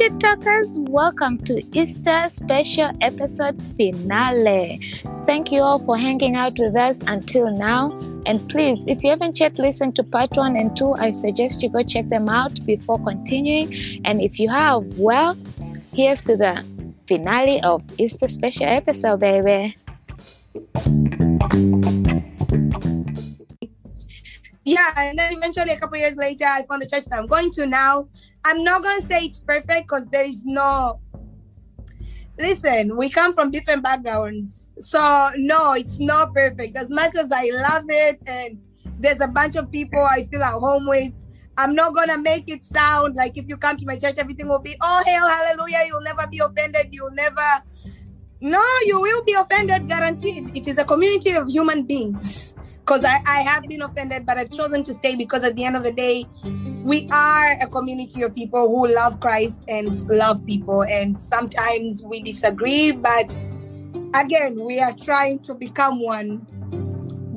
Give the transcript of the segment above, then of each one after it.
Shit Talkers, welcome to Easter special episode finale. Thank you all for hanging out with us until now. And please, if you haven't yet listened to part one and two, I suggest you go check them out before continuing. And if you have, well, here's to the finale of Easter special episode, baby. Yeah, and then eventually a couple years later, I found the church that I'm going to now. I'm not gonna say it's perfect because there is no. Listen, we come from different backgrounds, so no, it's not perfect. As much as I love it, and there's a bunch of people I feel at home with, I'm not gonna make it sound like if you come to my church, everything will be oh hail hallelujah. You'll never be offended. You'll never. No, you will be offended, guaranteed. It is a community of human beings because I, I have been offended, but I've chosen to stay because at the end of the day, we are a community of people who love Christ and love people. And sometimes we disagree, but again, we are trying to become one,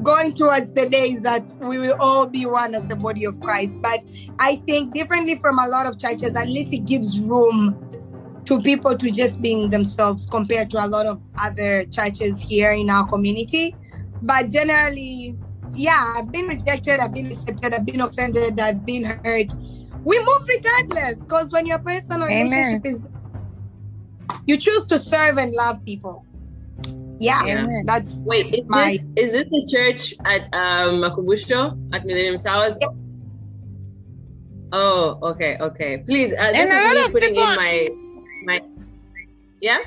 going towards the day that we will all be one as the body of Christ. But I think differently from a lot of churches, at least it gives room to people to just being themselves compared to a lot of other churches here in our community. But generally, yeah, I've been rejected, I've been accepted, I've been offended, I've been hurt. We move regardless because when your personal Amen. relationship is, you choose to serve and love people. Yeah, Amen. that's Wait, is My- this is this the church at um Makumbusho at Millennium Towers? Yep. Oh, okay, okay. Please, uh, this And is me putting people- in my my. Yeah.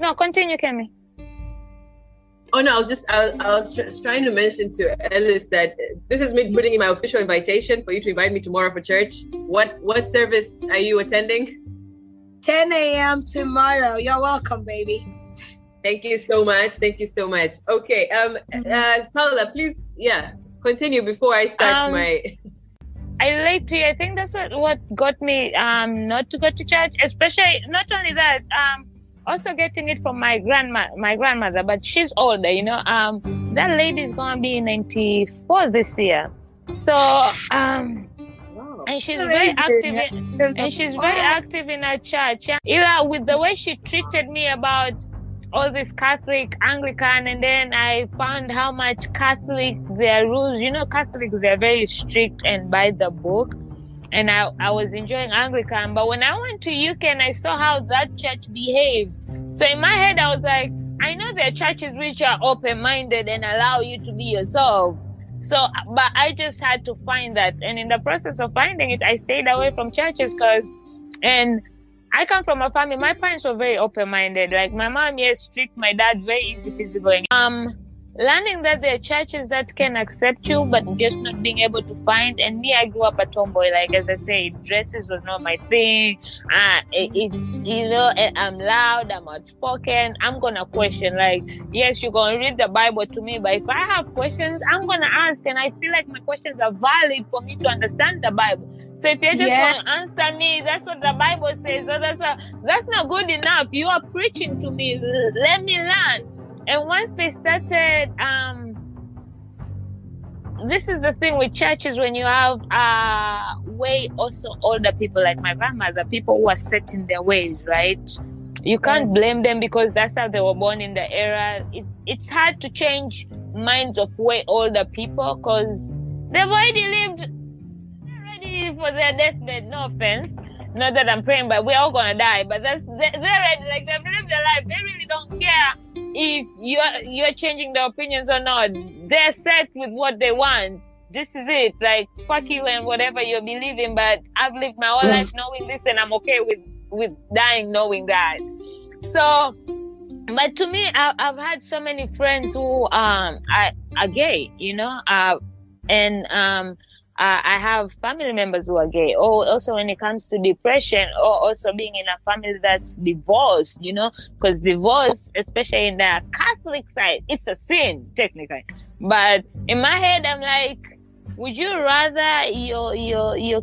No, continue, Kemmie. Oh no, I was just I, I was tr- trying to mention to Elice that this is me putting in my official invitation for you to invite me tomorrow for church. What what service are you attending? 10 a.m. tomorrow. You're welcome, baby. Thank you so much. Thank you so much. Okay, um, uh, Paula, please, yeah, continue before I start Um, my. I relate to you. I think that's what, what got me um not to go to church, especially not only that, um also getting it from my grandma my grandmother, but she's older, you know. Um that lady's gonna be 94 this year. So um and she's very active in, There's and a- she's very active in her church. Yeah. Ila, with the way she treated me about all this Catholic, Anglican, and then I found how much Catholic their rules. You know, Catholics they're very strict and by the book. And I, I was enjoying Anglican, but when I went to UK and I saw how that church behaves, so in my head I was like, I know there are churches which are open-minded and allow you to be yourself. So, but I just had to find that, and in the process of finding it, I stayed away from churches because, and I come from a family. My parents were very open-minded. Like my mom, yes, strict. My dad, very easy, easygoing. Um, learning that there are churches that can accept you, but just not being able to find. And me, I grew up a tomboy. Like as I say, dresses was not my thing. Uh, it, it, you know, eh, I'm loud. I'm outspoken. I'm gonna question. Like, yes, you're gonna read the Bible to me, but if I have questions, I'm gonna ask, and I feel like my questions are valid for me to understand the Bible. So if you're just Yeah. gonna answer me, that's what the Bible says. That's what, that's not good enough. You are preaching to me. Let me learn. And once they started, um, this is the thing with churches when you have uh way also older people like my grandmother, people who are set in their ways, right? You can't blame them because that's how they were born in the era. It's it's hard to change minds of way older people because they've already lived they're ready for their deathbed. No offense. Not that I'm praying, but we're all gonna die. But that's they- they're ready, like they've lived their life. They really don't care if you're you're changing their opinions or not. They're set with what they want. This is it. Like fuck you and whatever you're believing. But I've lived my whole life knowing this, and I'm okay with with dying knowing that. So, but to me, I, I've had so many friends who um are, are gay, you know, uh, and um. Uh, I have family members who are gay. Or also when it comes to depression, or also being in a family that's divorced, you know, because divorce, especially in the Catholic side, it's a sin technically. But in my head, I'm like, would you rather your your your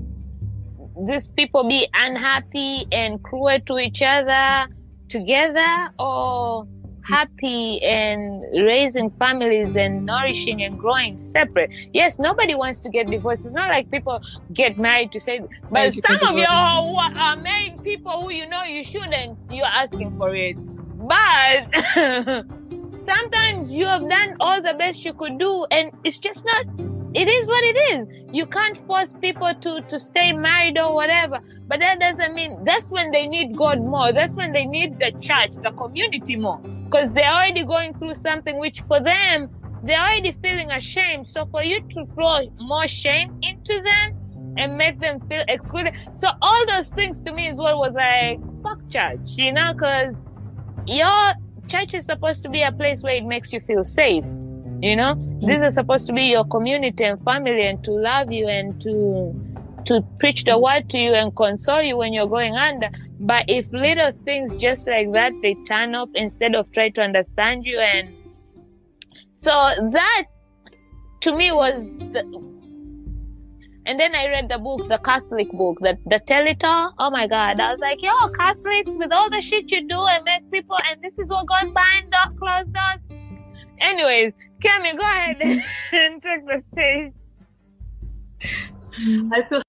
these people be unhappy and cruel to each other together, or happy and raising families and nourishing and growing separate. Yes, nobody wants to get divorced. It's not like people get married to say, but some of you are married people who you know you shouldn't, you're asking for it. But sometimes you have done all the best you could do, and it's just not. It is what it is. You can't force people to to stay married or whatever. But that doesn't mean that's when they need God more. That's when they need the church, the community more, because they're already going through something which for them they're already feeling ashamed. So for you to throw more shame into them and make them feel excluded. So all those things to me is what was like, fuck church, you know, because your church is supposed to be a place where it makes you feel safe. You know, this is supposed to be your community and family and to love you and to to preach the word to you and console you when you're going under. But if little things just like that they turn up instead of try to understand you and so that to me was the, and then I read the book, the Catholic book, the, the All. Oh my God. I was like, yo, Catholics, with all the shit you do and make people, and this is what goes behind the closed doors. Anyways, Kemmie, go ahead and take the stage. I feel,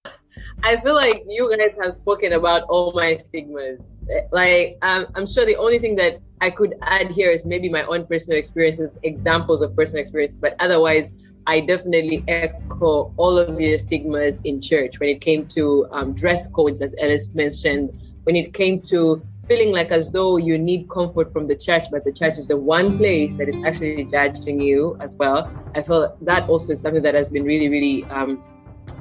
I feel like you guys have spoken about all my stigmas. Like, um, I'm sure the only thing that I could add here is maybe my own personal experiences, examples of personal experiences, but otherwise, I definitely echo all of your stigmas in church when it came to um, dress codes, as Elice mentioned, when it came to feeling like as though you need comfort from the church, but the church is the one place that is actually judging you as well. I feel that also is something that has been really, really um,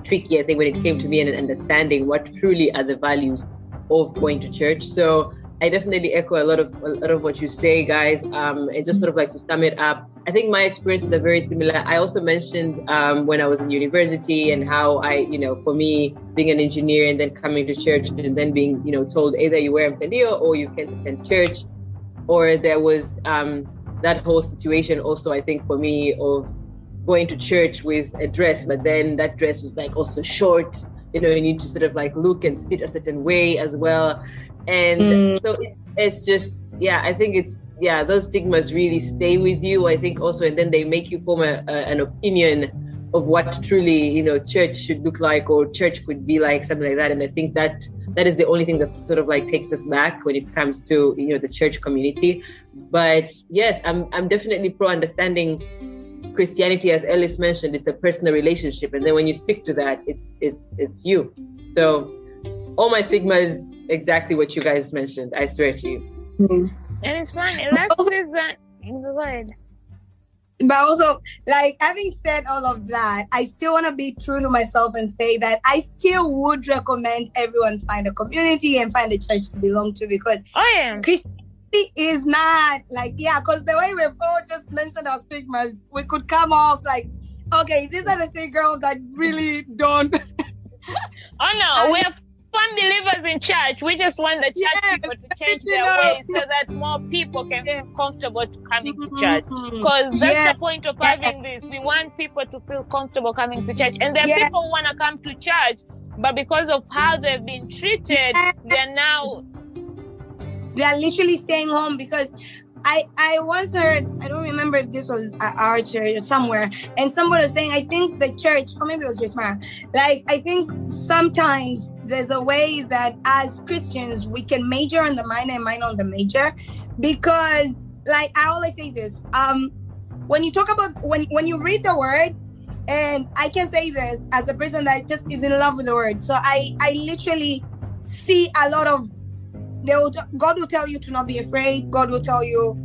tricky, I think, when it came to me and understanding what truly are the values of going to church. So I definitely echo a lot of a lot of what you say, guys. Um, and just sort of like to sum it up, I think my experiences are very similar. I also mentioned um, when I was in university and how I, you know, for me being an engineer and then coming to church and then being, you know, told either you wear mtandio or you can't attend church, or there was um, that whole situation also. I think for me of going to church with a dress, but then that dress is like also short. You know, you need to sort of like look and sit a certain way as well and mm. so it's it's just yeah i think it's yeah those stigmas really stay with you i think also and then they make you form a, a, an opinion of what truly you know church should look like or church could be like something like that and i think that that is the only thing that sort of like takes us back when it comes to you know the church community but yes i'm i'm definitely pro understanding christianity as elice mentioned it's a personal relationship and then when you stick to that it's it's it's you so all my stigma is exactly what you guys mentioned. I swear to you. Mm. And it's funny. Let's is that. Go ahead. But also, like having said all of that, I still want to be true to myself and say that I still would recommend everyone find a community and find a church to belong to because oh, yeah. Christianity is not like yeah. Because the way we've all just mentioned our stigmas, we could come off like, okay, these are the three girls that really don't. oh no, we have fun believers in church. We just want the church yes, people to change their know. ways so that more people can feel comfortable coming to mm-hmm, church. Mm-hmm. Because that's yeah. the point of having this. We want people to feel comfortable coming to church. And there are yeah. people who want to come to church, but because of how they've been treated, they're now they're literally staying home because I I once heard I don't remember if this was at our church or somewhere, and someone was saying I think the church or maybe it was just my like I think sometimes there's a way that as Christians we can major on the minor and minor on the major, because like I always say this um when you talk about when when you read the word and I can say this as a person that just is in love with the word so I I literally see a lot of they will God will tell you to not be afraid. God will tell you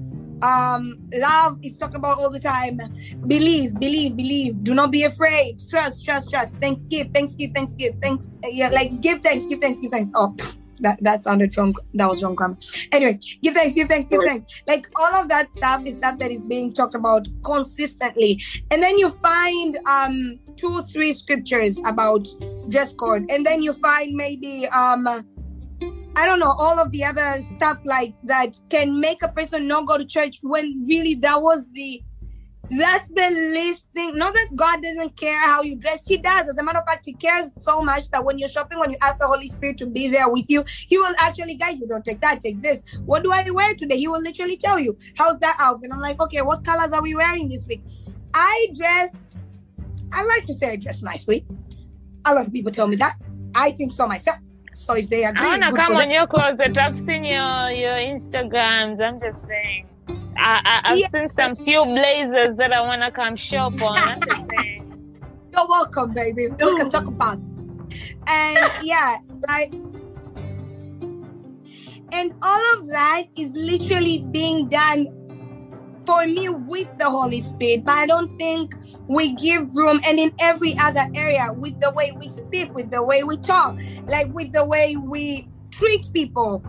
um love is talked about all the time. Believe believe believe. Do not be afraid. Trust trust trust. Thanks give thanks give thanks give. Thanks yeah like give thanks give thanks give thanks. Oh that that sounded wrong that was wrong grammar. Anyway give thanks give thanks give thanks. Like all of that stuff is stuff that is being talked about consistently. And then you find um two three scriptures about dress code. And then you find maybe um I don't know, all of the other stuff like that can make a person not go to church when really that was the That's the least thing. Not that God doesn't care how you dress. He does. As a matter of fact, He cares so much that when you're shopping, when you ask the Holy Spirit to be there with you, He will actually guide you. Don't take that, take this. What do I wear today? He will literally tell you, How's that outfit? I'm like, Okay, what colors are we wearing this week? I dress, I like to say I dress nicely. A lot of people tell me that. I think so myself. So if they agree, I wanna come on your closet. I've seen your your Instagrams. I'm just saying. I, I I've Yeah. seen some few blazers that I wanna come shop on. I'm just saying. You're welcome, baby. We can talk about. it. And yeah, like, and all of that is literally being done for me with the Holy Spirit. But I don't think we give room, and in every other area, with the way we speak, with the way we talk, like with the way we treat people,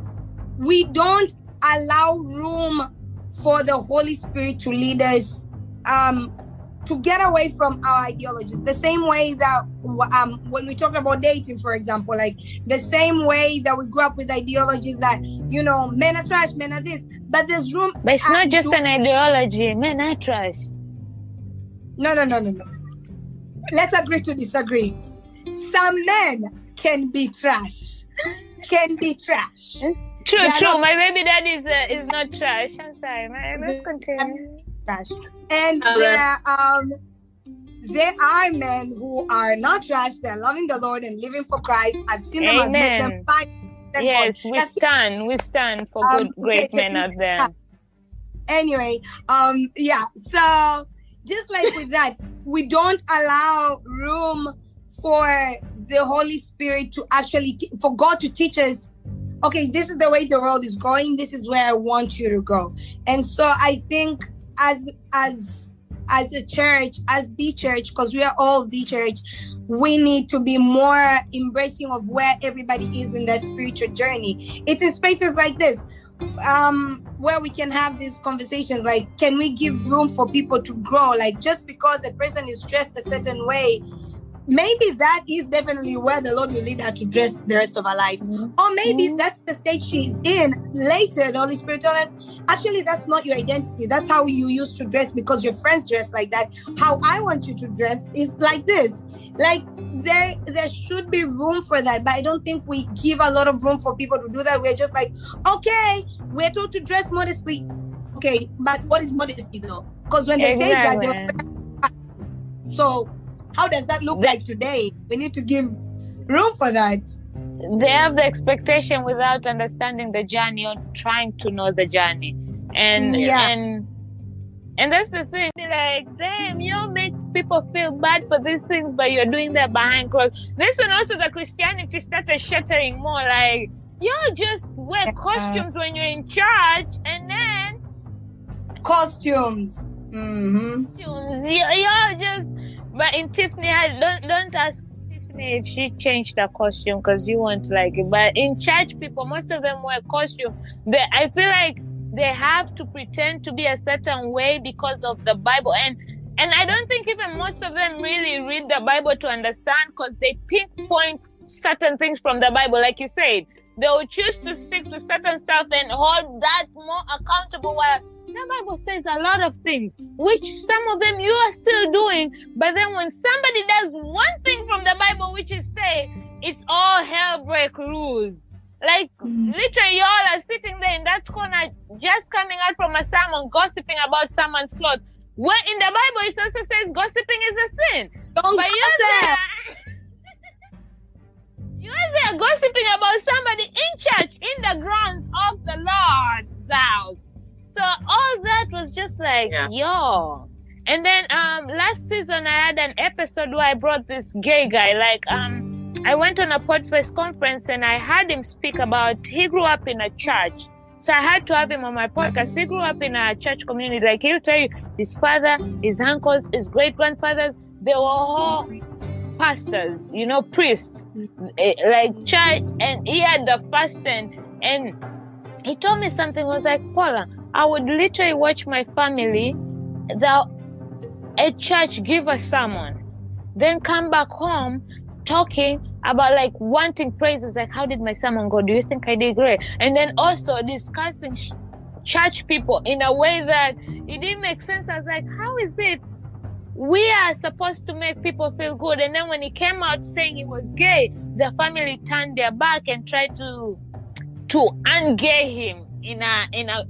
we don't allow room for the Holy Spirit to lead us um, to get away from our ideologies. The same way that um, when we talk about dating, for example, like the same way that we grew up with ideologies that you know men are trash, men are this, but there's room. But it's not just to- an ideology. Men are trash. No, no, no, no, no. Let's agree to disagree. Some men can be trash. Can be trash. True, They true. not- My baby daddy is uh, is not trash. I'm sorry. My, let's continue. Trash. And Okay. there um there are men who are not trash, they're loving the Lord and living for Christ. I've seen them, I've met them Amen. fight. Yes, God. we That's- stand. We stand for Um, good, great men out there. anyway um yeah so just like with that we don't allow room for the holy spirit to actually t- for god to teach us okay this is the way the world is going this is where i want you to go and so i think as as as a church as the church because we are all the church we need to be more embracing of where everybody is in their spiritual journey. It's in spaces like this um where we can have these conversations like can we give room for people to grow? Like just because a person is dressed a certain way maybe that is definitely where the lord will lead her to dress the rest of her life. Or maybe Mhm. that's the stage she's in later the holy spirit told us. Actually that's not your identity. That's how you used to dress because your friends dress like that. How i want you to dress is like this. Like there there should be room for that but i don't think we give a lot of room for people to do that. We're just like okay we're told to dress modestly. Okay but what is modesty though? Because when they say that they're so how does that look That- like today we need to give room for that They have the expectation without understanding the journey or trying to know the journey. And Yeah. and and that's the thing. Like, damn, you make people feel bad for these things, but you're doing that behind closed. This one also the Christianity started shattering more. Like, you just wear costumes when you're in church, and then costumes Mm-hmm. costumes. You, you're just. But in Tiffany, I don't don't ask Tiffany if she changed her costume because you won't mm. like it. But in church, people, most of them wear costume. They, I feel like they have to pretend to be a certain way because of the Bible, and and I don't think even most of them really read the Bible to understand because they pinpoint certain things from the Bible, like you said. They will choose to stick to certain stuff and hold that more accountable. While the Bible says a lot of things, which some of them you are still doing. But then when somebody does one thing from the Bible, which is say, it's all hell break loose. Like hmm. literally, y'all are sitting there in that corner, just coming out from a sermon, gossiping about someone's clothes. Where in the Bible, it also says gossiping is a sin. don't But you're there, you're there gossiping about somebody in church, in the grounds of the Lord's house. So all that was just like, Yeah. yo. And then um last season I had an episode where I brought this gay guy. Like um I went on a podcast conference and I had him speak about he grew up in a church. So I had to have him on my podcast. He grew up in a church community. Like he'll tell you his father, his uncles, his great grandfathers, they were all pastors, you know, priests, eh, like church, and he had the fasting. And he told me something. Was like, Paula, I would literally watch my family, the a church give a sermon, then come back home talking about like wanting praises, like how did my sermon go? Do you think I did great? And then also discussing sh- church people in a way that it didn't make sense. I was like, how is it? We are supposed to make people feel good. And then when he came out saying he was gay, the family turned their back and tried to to ungay him in a in a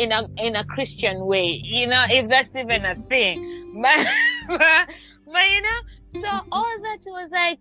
in a in a Christian way, you know, if that's even a thing. But but, but you know, so all that was like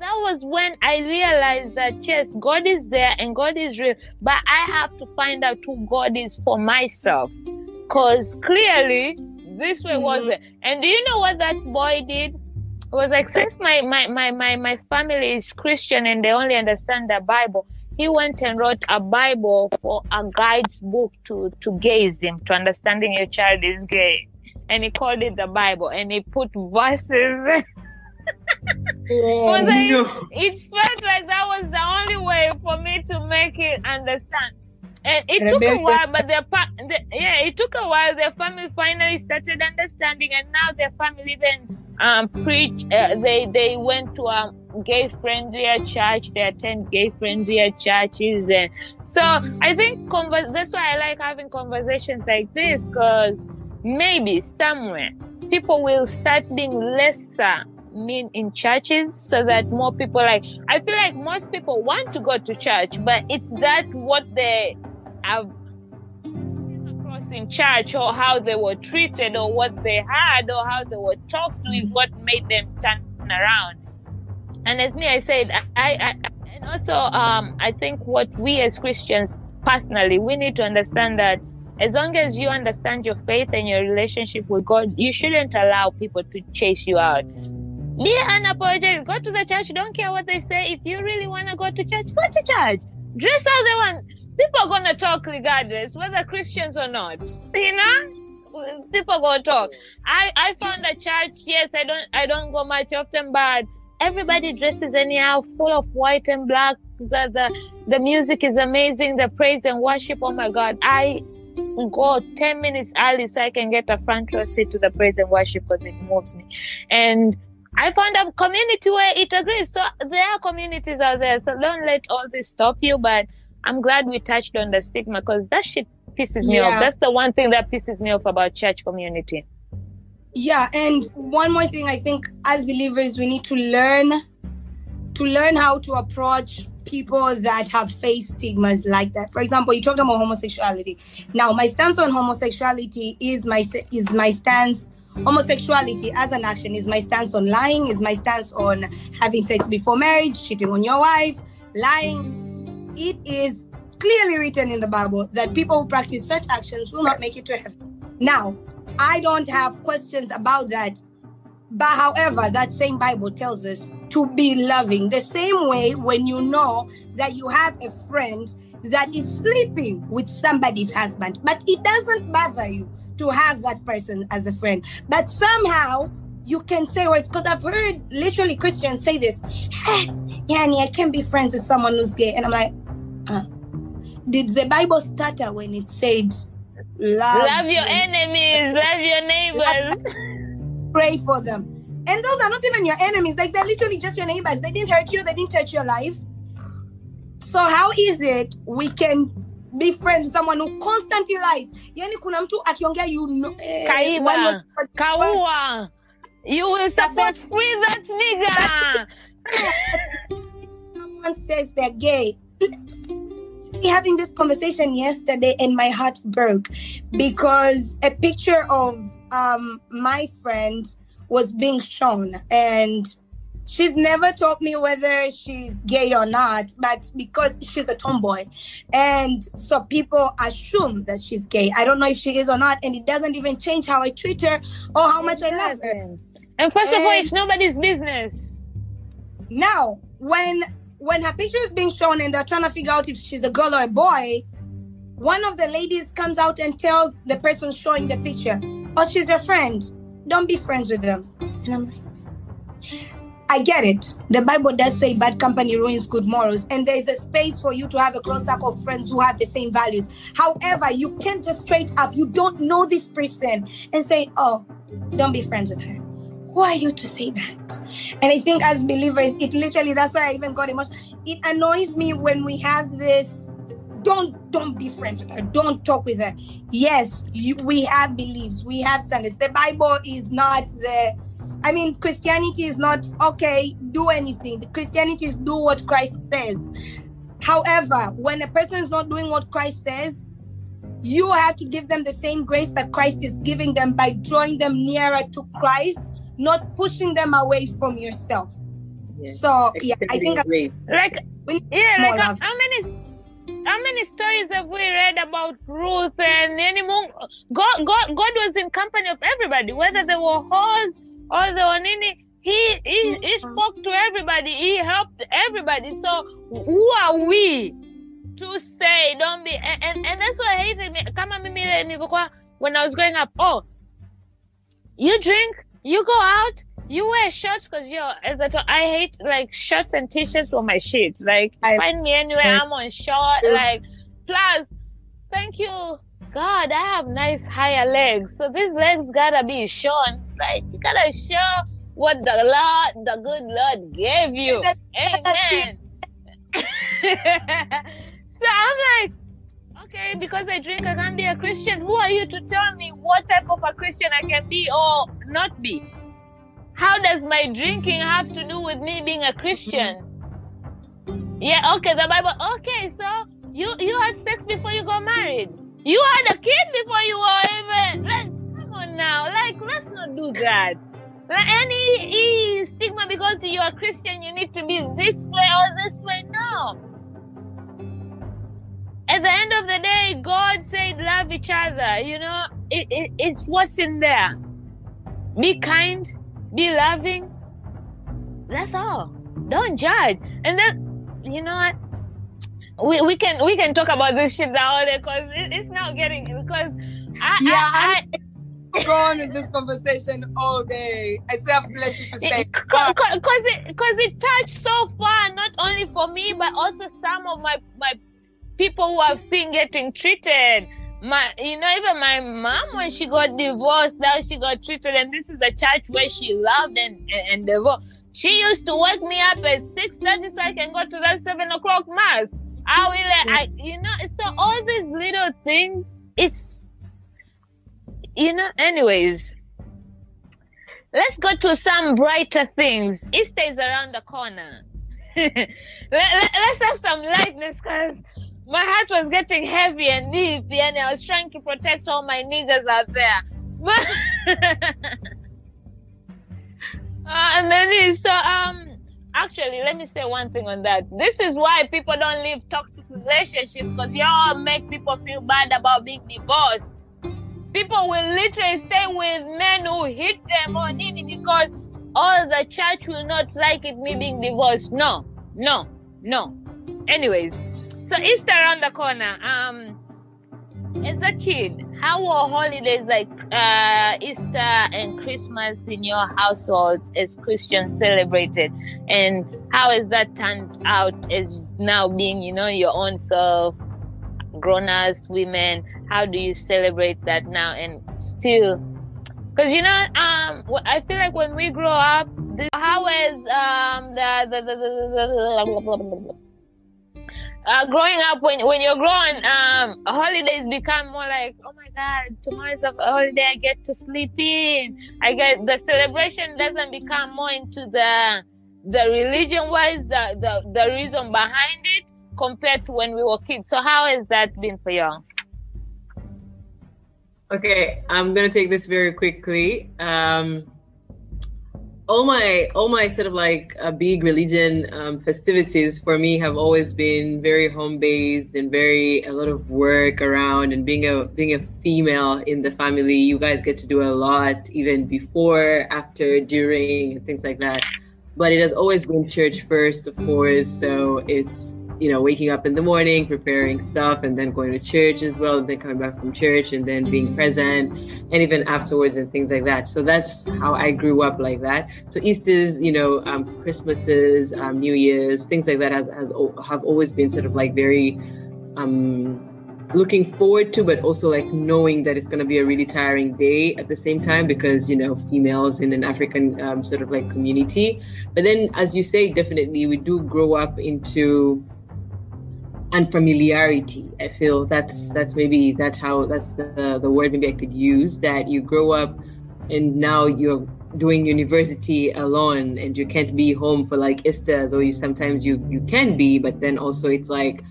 that was when I realized that yes, God is there and God is real, but I have to find out who God is for myself. Because clearly this way mm-hmm. was it. And do you know what that boy did? It was like since my, my, my, my, my family is Christian and they only understand the Bible, he went and wrote a Bible for a guide's book to, to gayism, to understanding your child is gay. And he called it the Bible and he put verses oh, like, no. it felt like that was the only way for me to make it understand. And it took a while, but their the, yeah, it took a while. Their family finally started understanding, and now their family even um, preach. Uh, they they went to a gay friendlier church. They attend gay friendlier churches, and so mm-hmm. I think convers- that's why I like having conversations like this because maybe somewhere people will start being lesser mean in churches so that more people like i feel like most people want to go to church but it's that what they have across in church or how they were treated or what they had or how they were talked to is mm-hmm. what made them turn around and as me i said i, I and also um i think what we as christians personally we need to understand that as long as you understand your faith and your relationship with God, you shouldn't allow people to chase you out. Be unapologetic. Go to the church. Don't care what they say. If you really want to go to church, go to church. Dress how they want. People are gonna talk regardless, whether Christians or not. You know, people gonna talk. I I found a church. Yes, I don't I don't go much often, but everybody dresses anyhow, full of white and black. The the the music is amazing. The praise and worship. Oh my God, I go 10 minutes early so I can get a front row seat to the praise and worship because it moves me. And I found a community where it agrees. So there are communities out there. So don't let all this stop you. But I'm glad we touched on the stigma because that shit pisses me yeah. off. That's the one thing that pisses me off about church community. Yeah, and one more thing I think as believers we need to learn to learn how to approach people that have faced stigmas like that. For example, you talked about homosexuality. Now, my stance on homosexuality is my is my stance homosexuality as an action is my stance on lying, is my stance on having sex before marriage, cheating on your wife, lying. It is clearly written in the Bible that people who practice such actions will not make it to heaven. Now, I don't have questions about that. But however, that same Bible tells us to be loving. The same way when you know that you have a friend that is sleeping with somebody's husband, but it doesn't bother you to have that person as a friend. But somehow you can say words because I've heard literally Christians say this, hey, Yanni, I can't be friends with someone who's gay. And I'm like, uh, did the Bible stutter when it said love, love your enemies, love your neighbors, pray for them? And those are not even your enemies, like they're literally just your neighbors. They didn't hurt you, they didn't touch your life. So how is it we can be friends with someone who constantly lies? Yani kuna mtu akiongea you know, eh, kaiba. kaua. You will support free that nigga. Someone says they're gay having this conversation yesterday and my heart broke because a picture of um my friend was being shown and she's never told me whether she's gay or not, but because she's a tomboy. And so people assume that she's gay. I don't know if she is or not, and it doesn't even change how I treat her or how much I love her. And first and of all, it's nobody's business. Now, when when her picture is being shown and they're trying to figure out if she's a girl or a boy, one of the ladies comes out and tells the person showing the picture, Oh, she's your friend. Don't be friends with them. And I'm like, I get it. The Bible does say bad company ruins good morals, and there is a space for you to have a close circle of friends who have the same values. However, you can't just straight up, you don't know this person and say, Oh, don't be friends with her. Who are you to say that? And I think as believers, it literally, that's why I even got emotional. It annoys me when we have this don't don't be friends with her. Don't talk with her. Yes you, we have beliefs. We have standards. The bible is not the i mean christianity is not okay do anything. Christianity is do what christ says. However when a person is not doing what christ says you have to give them the same grace that christ is giving them by drawing them nearer to christ not pushing them away from yourself yes. so yeah i think like yeah like uh, how, how many how many stories have we read about Ruth and anyone? God, God, God was in company of everybody, whether they were whores or they were nini. He, he, he spoke to everybody. He helped everybody. So who are we to say don't be? And, and, and that's what I hated. Me. Kama mimi when I was growing up. Oh, you drink, you go out, you wear shorts because yo, as I I hate like shorts and t-shirts on my shit. Like I, find me anywhere, I, I'm on short. Like plus, thank you God, I have nice higher legs, so these legs gotta be shown. Like you gotta show what the Lord, the good Lord gave you. Amen. so I'm like, okay, because I drink, I can be a Christian. Who are you to tell me what type of a Christian I can be or not be? How does my drinking have to do with me being a Christian? Yeah, okay, the Bible. Okay, so you you had sex before you got married. You had a kid before you were even. Like, come on now, like let's not do that. Like any stigma because you're a Christian, you need to be this way or this way. No. At the end of the day, God said, "Love each other." You know, it, it it's what's in there. Be kind be loving. That's all. Don't judge. And then, you know what? We, we can we can talk about this shit all day eh, because it, it's not getting because I yeah I, I, go on with this conversation all day. I still have plenty to say because it because it touched so far not only for me but also some of my my people who I've seen getting treated my you know even my mom when she got divorced now she got treated and this is the church where she loved and and, divorced she used to wake me up at 6 30 so i can go to that 7 o'clock mass. I will i you know so all these little things it's you know anyways let's go to some brighter things. Easter is around the corner. Let, let, let's have some lightness because my heart was getting heavy and deep, and I was trying to protect all my niggas out there. Uh, and then so um actually let me say one thing on that. This is why people don't leave toxic relationships because y'all make people feel bad about being divorced. People will literally stay with men who hit them or Nini because all the church will not like it me being divorced. No, no, no. Anyways, so Easter around the corner. Um, as a kid, how were holidays like uh, Easter and Christmas in your household as Christians celebrated, and how has that turned out as now being, you know, your own self, grown-ups, women? How do you celebrate that now and still? Because you know, um, I feel like when we grow up, how is um the the the, the, the, the uh, growing up when when you're growing um holidays become more like oh my god tomorrow's a holiday i get to sleep in. I get the celebration doesn't become more into the the religion wise the, the the reason behind it compared to when we were kids. So how has that been for you okay i'm gonna take this very quickly. Um all my all my sort of like uh, big religion um, festivities for me have always been very home based and very a lot of work around and being a being a female in the family. You guys get to do a lot even before after during and things like that. But it has always been church first of course so it's you know, waking up in the morning, preparing stuff, and then going to church as well, and then coming back from church, and then being present, and even afterwards, and things like that. So that's how I grew up like that. So Easter's, you know, um, Christmases, um, New Year's, things like that has, has have always been sort of like very um, looking forward to, but also like knowing that it's going to be a really tiring day at the same time because, you know, females in an African um, sort of like community. But then, as you say, definitely we do grow up into unfamiliarity. I feel that's that's maybe that's how that's the the word maybe I could use that you grow up and now you're doing university alone and you can't be home for like Easter's or you sometimes you you can be but then also it's like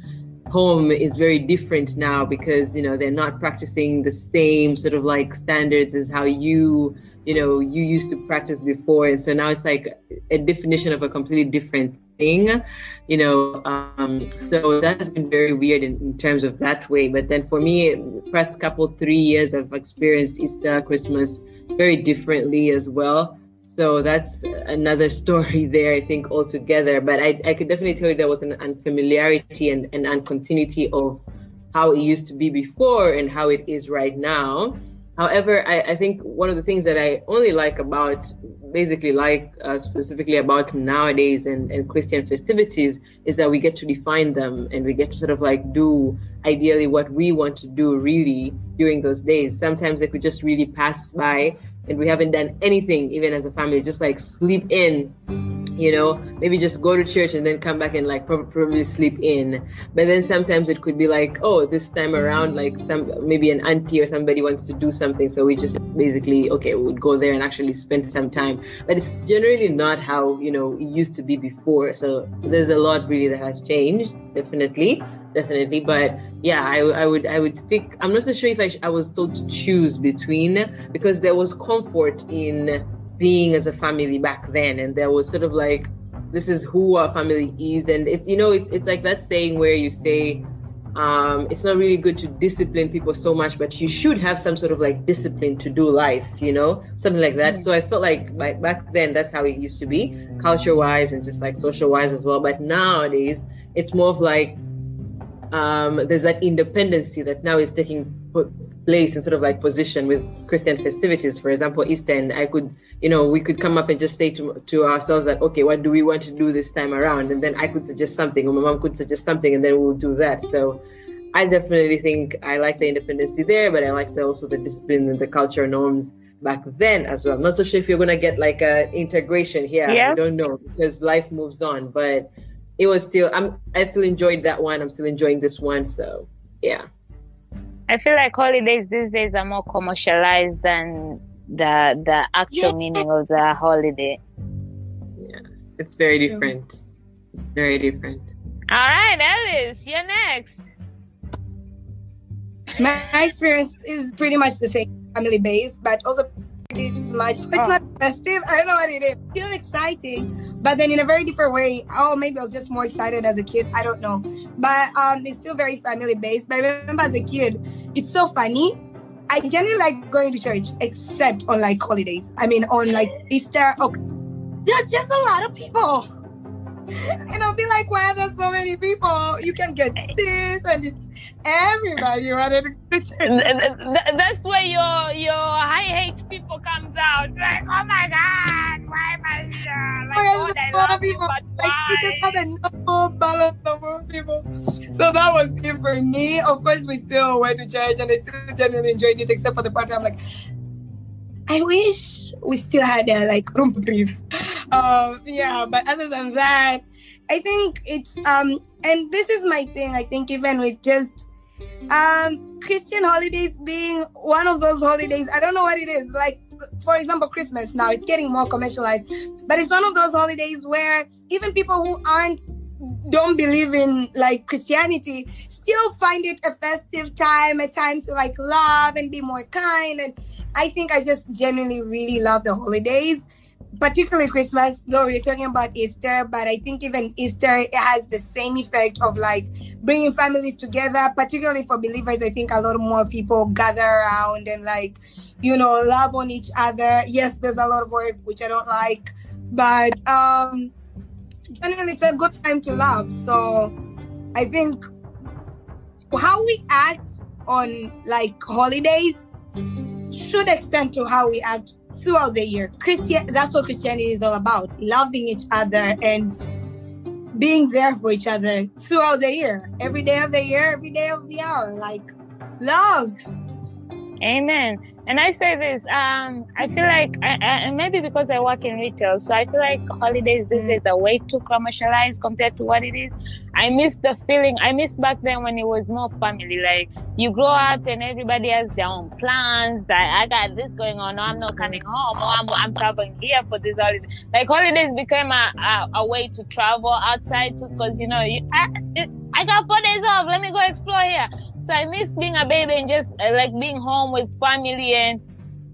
home is very different now because you know they're not practicing the same sort of like standards as how you you know you used to practice before and so now it's like a definition of a completely different thing you know um, so that has been very weird in, in, terms of that way. But then for me past couple three years i've experienced easter christmas very differently as well. So that's another story there i think altogether. But i, I could definitely tell you there was an unfamiliarity and an uncontinuity of how it used to be before and how it is right now However, I, I, think one of the things that I only like about, basically like uh, specifically about nowadays and, and Christian festivities is that we get to define them and we get to sort of like do ideally what we want to do really during those days. Sometimes they could just really pass by and we haven't done anything even as a family just like sleep in you know maybe just go to church and then come back and like probably sleep in. But then sometimes it could be like oh this time around like some maybe an auntie or somebody wants to do something. So we just basically okay we would go there and actually spend some time. But it's generally not how you know it used to be before. So there's a lot really that has changed definitely definitely. But yeah, I, I would I would think I'm not so sure if I, I was told to choose between because there was comfort in being as a family back then, and there was sort of like this is who our family is, and it's you know it's it's like that saying where you say. Um, it's not really good to discipline people so much, but you should have some sort of like discipline to do life, you know, something like that. Mm-hmm. So I felt like, like back then, that's how it used to be, culture wise and just like social wise as well. But nowadays, it's more of like um, there's that independency that now is taking place in sort of like position with Christian festivities. For example, Easter, and I could, you know, we could come up and just say to, to ourselves that, okay, what do we want to do this time around? And then I could suggest something, or my mom could suggest something, and then we'll do that. So I definitely think I like the independency there, but I like the, also the discipline and the cultural norms back then as well. I'm not so sure if you're gonna get like a integration here. Yeah. I don't know because life moves on, but it was still I'm I still enjoyed that one. I'm still enjoying this one. So yeah. I feel like holidays these days are more commercialized than the the actual yeah. meaning of the holiday. Yeah, it's very different. It's very different. All right, Elice, you're next. My experience is pretty much the same, family based, but also pretty much. It's oh. not festive. I don't know what it is. Still exciting, but then in a very different way. Oh, maybe I was just more excited as a kid. I don't know. But um, it's still very family based. But I remember as a kid, it's so funny. I generally like going to church, except on like holidays. I mean, on like Easter. Okay, there's just a lot of people. And I'll be like, why are there so many people? You can get this and it's everybody wanted to go to church. That's where your your high hate people comes out. Like, oh my god, why am I here? Like, oh, lot of people. like, just had a no balance number of people. So that was it for me. Of course, we still went to church and I still genuinely enjoyed it, except for the part I'm like, I wish we still had a like room to breathe. Um, yeah, but other than that, I think it's um, and this is my thing. I think even with just um Christian holidays being one of those holidays, I don't know what it is. Like for example, Christmas now it's getting more commercialized, but it's one of those holidays where even people who aren't don't believe in like Christianity still find it a festive time, a time to like love and be more kind. And I think I just genuinely really love the holidays particularly Christmas, though we're talking about Easter, but I think even Easter it has the same effect of like bringing families together, particularly for believers. I think a lot more people gather around and like, you know, love on each other. Yes, there's a lot of work which I don't like, but um generally it's a good time to love. So I think how we act on like holidays should extend to how we act throughout the year. Christian that's what Christianity is all about. Loving each other and being there for each other throughout the year. Every day of the year, every day of the hour. Like love. Amen. and I say this, um, I feel like, I, I, maybe because I work in retail, so I feel like holidays these days are way too commercialized compared to what it is. I miss the feeling. I miss back then when it was more family. Like you grow up and everybody has their own plans. I, I got this going on. I'm not coming home. Or I'm, I'm traveling here for this holiday. Like holidays became a, a, a way to travel outside because you know you, I, I got four days off. Let me go explore here. So I miss being a baby and just uh, like being home with family and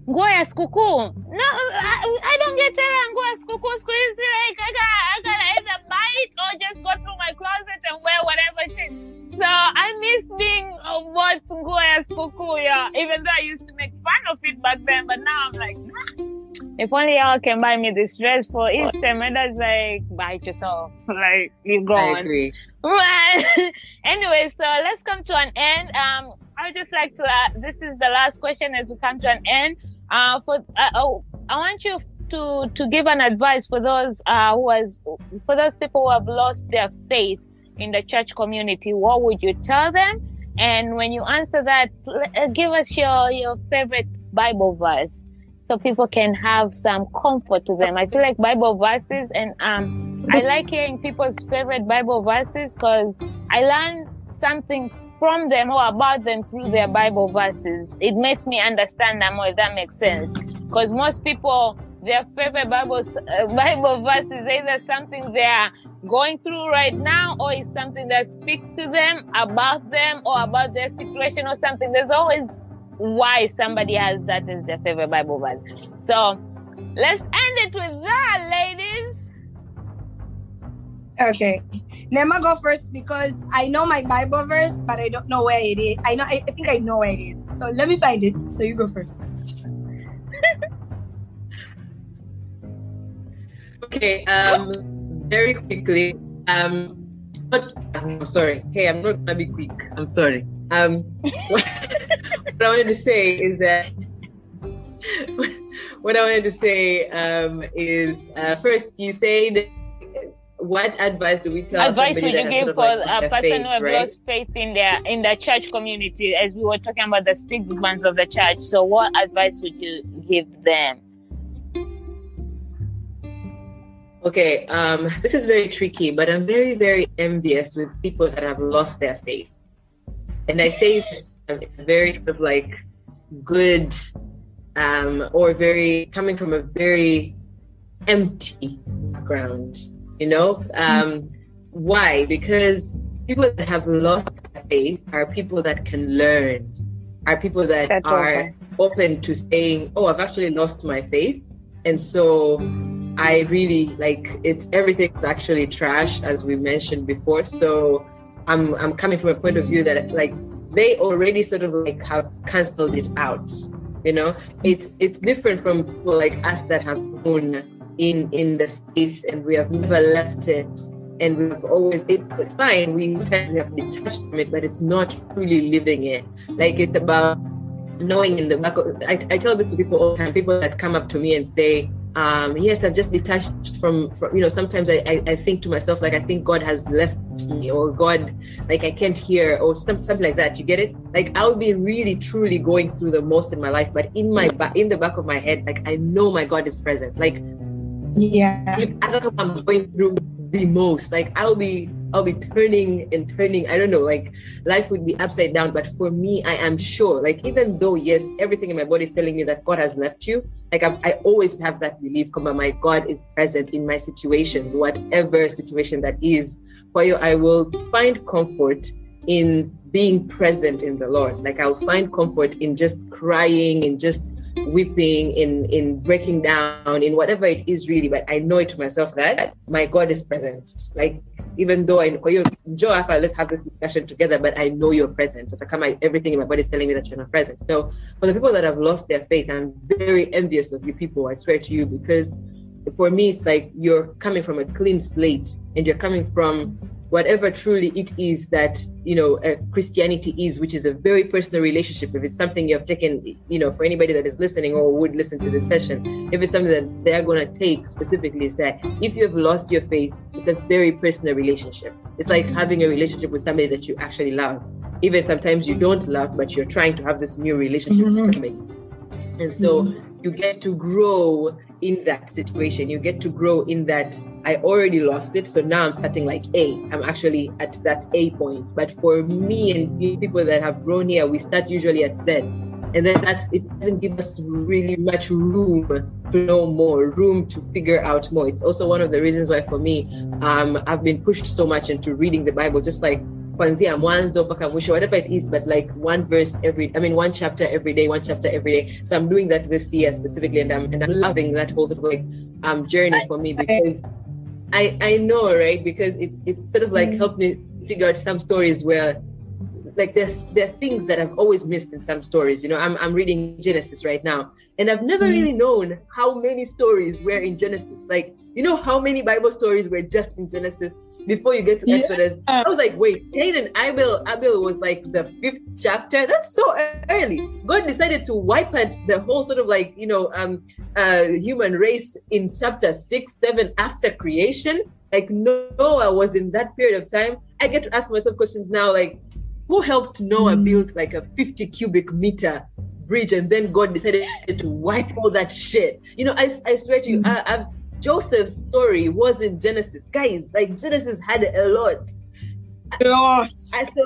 go ya sikukuu. No, I, I don't get tired and go ya sikukuu. Siku hizi like I got I gotta either buy it or just go through my closet and wear whatever shit. So I miss being uh, what go ya sikukuu, yeah. Even though I used to make fun of it back then, but now I'm like, nah. If only y'all can buy me this dress for Easter, my dad's like, buy it yourself. Like you go I on. agree. anyway, so let's come to an end. Um, I would just like to. Uh, this is the last question as we come to an end. Uh, for uh, oh, I want you to to give an advice for those uh who has for those people who have lost their faith in the church community. What would you tell them? And when you answer that, uh, give us your your favorite Bible verse so people can have some comfort to them. I feel like Bible verses, and um, I like hearing people's favorite Bible verses because I learn something from them or about them through their Bible verses. It makes me understand them more, if that makes sense. Because most people, their favorite Bible uh, Bible verse is either something they are going through right now, or is something that speaks to them about them or about their situation or something. There's always why somebody has that as their favorite Bible verse. So let's end it with that, ladies. Okay. Neema go first because I know my Bible verse, but I don't know where it is. I know I, I think I know where it is. So let me find it. So you go first. Okay, um, very quickly. Um, but I'm sorry. Hey, I'm not gonna be quick. I'm sorry. Um, what, I wanted to say is that what I wanted to say um, is uh, first you said what advice do we tell Advice would you give for like a person faith, who have right? lost faith in their in the church community, as we were talking about the stigmas of the church? So, what advice would you give them? Okay, um, this is very tricky, but I'm very, very envious with people that have lost their faith. And I say this in a very sort of like good um, or very coming from a very empty background, you know? Um, why? Because people that have lost faith are people that can learn, are people that That's are okay. open to saying, Oh, I've actually lost my faith. And so I really like it's everything's actually trash as we mentioned before. So I'm I'm coming from a point of view that like they already sort of like have cancelled it out. You know, it's it's different from people like us that have grown in in the faith and we have never left it and we've always it, fine we tend to have detached from it but it's not truly living it like it's about knowing in the back of I, I tell this to people all the time people that come up to me and say um yes i've just detached from, from you know sometimes I, I i think to myself like i think god has left me or god like i can't hear or some, something like that you get it like i'll be really truly going through the most in my life but in my back in the back of my head like i know my god is present like Yeah. I don't know I'm going through the most. Like I'll be I'll be turning and turning. I don't know, like life would be upside down. But for me, I am sure, like even though yes, everything in my body is telling me that God has left you, like I, I always have that belief, come my God is present in my situations, whatever situation that is. For you, I will find comfort in being present in the Lord. Like I'll find comfort in just crying and just weeping in in breaking down in whatever it is really but i know it to myself that my god is present. Like even though i oh, know you joe Alpha, let's have this discussion together but i know you're present. So come everything in my body is telling me that you're not present. So for the people that have lost their faith i'm very envious of you people i swear to you because for me it's like you're coming from a clean slate and you're coming from whatever truly it is that you know uh, christianity is which is a very personal relationship if it's something you have taken you know for anybody that is listening or would listen to this session if it's something that they're going to take specifically is that if you have lost your faith it's a very personal relationship. It's like having a relationship with somebody that you actually love. Even sometimes you don't love but you're trying to have this new relationship with Mhm. somebody. And so you get to grow in that situation. You get to grow in that I already lost it. So now I'm starting like A. I'm actually at that A point. But for me and people that have grown here, we start usually at Z. And then that's it doesn't give us really much room to know more, room to figure out more. It's also one of the reasons why for me, um, I've been pushed so much into reading the Bible, just like kuanzia mwanzo mpaka mwisho whatever it is but like one verse every i mean one chapter every day one chapter every day so i'm doing that this year specifically and i'm, and I'm loving that whole sort of like um journey for me because i i know right because it's it's sort of like mm. helped me figure out some stories where like there's there are things that I've always missed in some stories. You know, I'm I'm reading Genesis right now, and I've never mm. really known how many stories were in Genesis. Like, you know, how many Bible stories were just in Genesis before you get to Exodus. Yeah. I was like, wait, Cain and Abel, Abel was like the fifth chapter. That's so early. God decided to wipe out the whole sort of like, you know, um uh human race in chapter six, seven after creation. Like Noah was in that period of time. I get to ask myself questions now, like, who helped Noah mm. build like a 50 cubic meter bridge and then God decided to wipe all that shit? You know, I, I swear to you, mm. I, I've Joseph's story was in Genesis. Guys, like Genesis had a lot. A lot. I, so,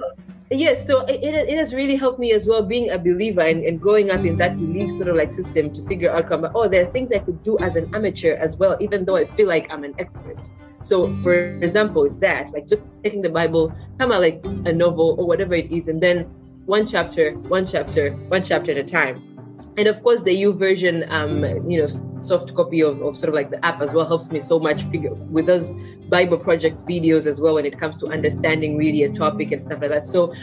yes, so it, it, has really helped me as well being a believer and, and growing up in that belief sort of like system to figure out, oh, there are things I could do as an amateur as well, even though I feel like I'm an expert. So, for example, is that like just taking the Bible, kind of like a novel or whatever it is, and then one chapter, one chapter, one chapter at a time and of course the YouVersion um you know soft copy of, of sort of like the app as well helps me so much figure with those bible projects videos as well when it comes to understanding really a topic and stuff like that. So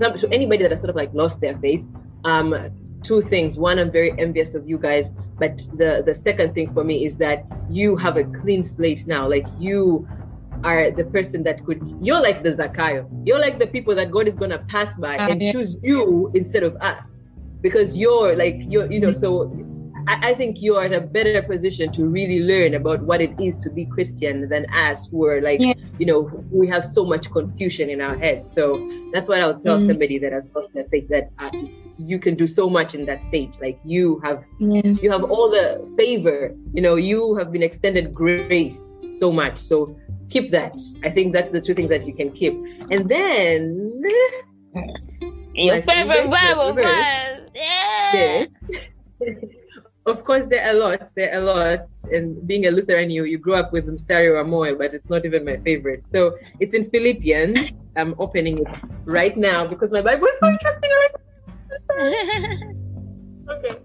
to anybody that has sort of like lost their faith um two things. One i'm very envious of you guys but the the second thing for me is that you have a clean slate now. Like you are the person that could you're like the Zakayo. You're like the people that God is gonna pass by and choose you instead of us because you're like you're you know so I, I think you're in a better position to really learn about what it is to be Christian than us who are like, yeah. you know, we have so much confusion in our head. So that's what I'll tell mm somebody that has lost their faith that uh, you can do so much in that stage. Like you have, yeah. you have all the favor. You know, you have been extended grace so much. So keep that. I think that's the two things that you can keep. And then your favorite Bible verse. Yes. of course, there are a lot. There are a lot. And being a Lutheran, you, you grew up with Mstari wa but it's not even my favorite. So it's in Philippians. I'm opening it right now because my Bible is so interesting. okay.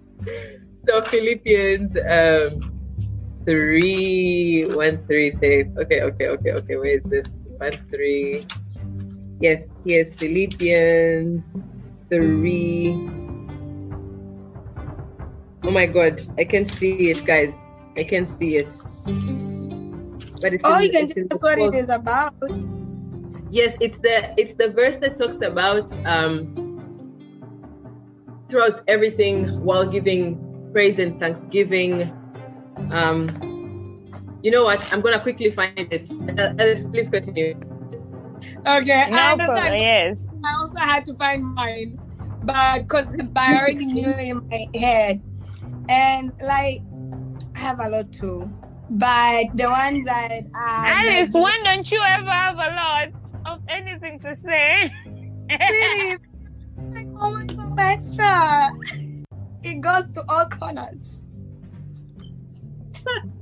So Philippians um, 3 1 3 says, okay, okay, okay, okay. Where is this? 1 3. Yes, yes, Philippians 3 Oh my god, I can see it, guys. I can see it. But it's oh, in, you can see us what it is about. Yes, it's the it's the verse that talks about um throughout everything while giving praise and thanksgiving. Um, you know what? I'm gonna quickly find it. Elice, please continue. Okay, no I understand. yes. I also had to find mine, but because I already knew in my head and like I have a lot too. But the ones that um, Elice, when don't you ever have a lot of anything to say? really? Like almost so extra. It goes to all corners.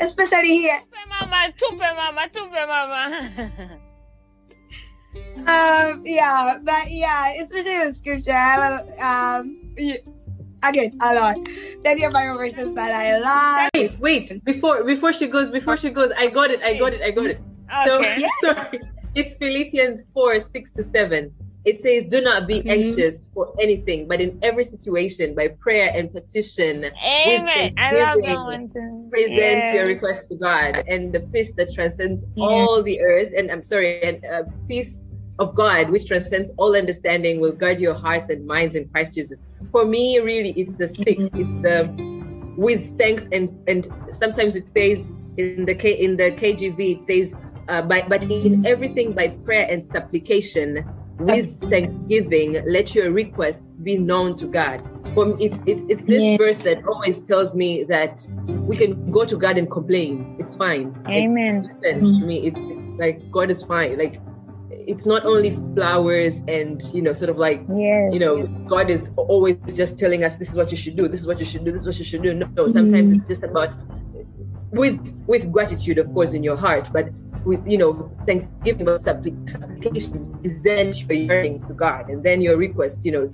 Especially here. Tupe mama, tupe mama, tupe mama. um, yeah, but yeah, especially in scripture, I um, again a lot. Plenty of Bible verses that I love. Wait, wait, before before she goes, before she goes, I got it, I got it, I got it. Okay. So sorry. It's Philippians 4, 6 to 7. It says, Do not be mm-hmm. anxious for anything, but in every situation, by prayer and petition, Amen. I love that one too. present yeah. your request to God. And the peace that transcends yeah. all the earth, and I'm sorry, and uh, peace of God, which transcends all understanding, will guard your hearts and minds in Christ Jesus. For me, really, it's the 6 mm-hmm. It's the with thanks and and sometimes it says in the K in the KJV it says, uh, by, but in everything by prayer and supplication with thanksgiving, let your requests be known to God. For it's it's it's this Yeah. verse that always tells me that we can go to God and complain. It's fine. Amen. to me. It, it's like God is fine. Like it's not only flowers and you know, sort of like Yes. you know, God is always just telling us this is what you should do, this is what you should do, this is what you should do. No, no sometimes Mm. it's just about with with gratitude, of course, in your heart, but with you know thanksgiving suppli- supplication present your yearnings to God and then your request, you know,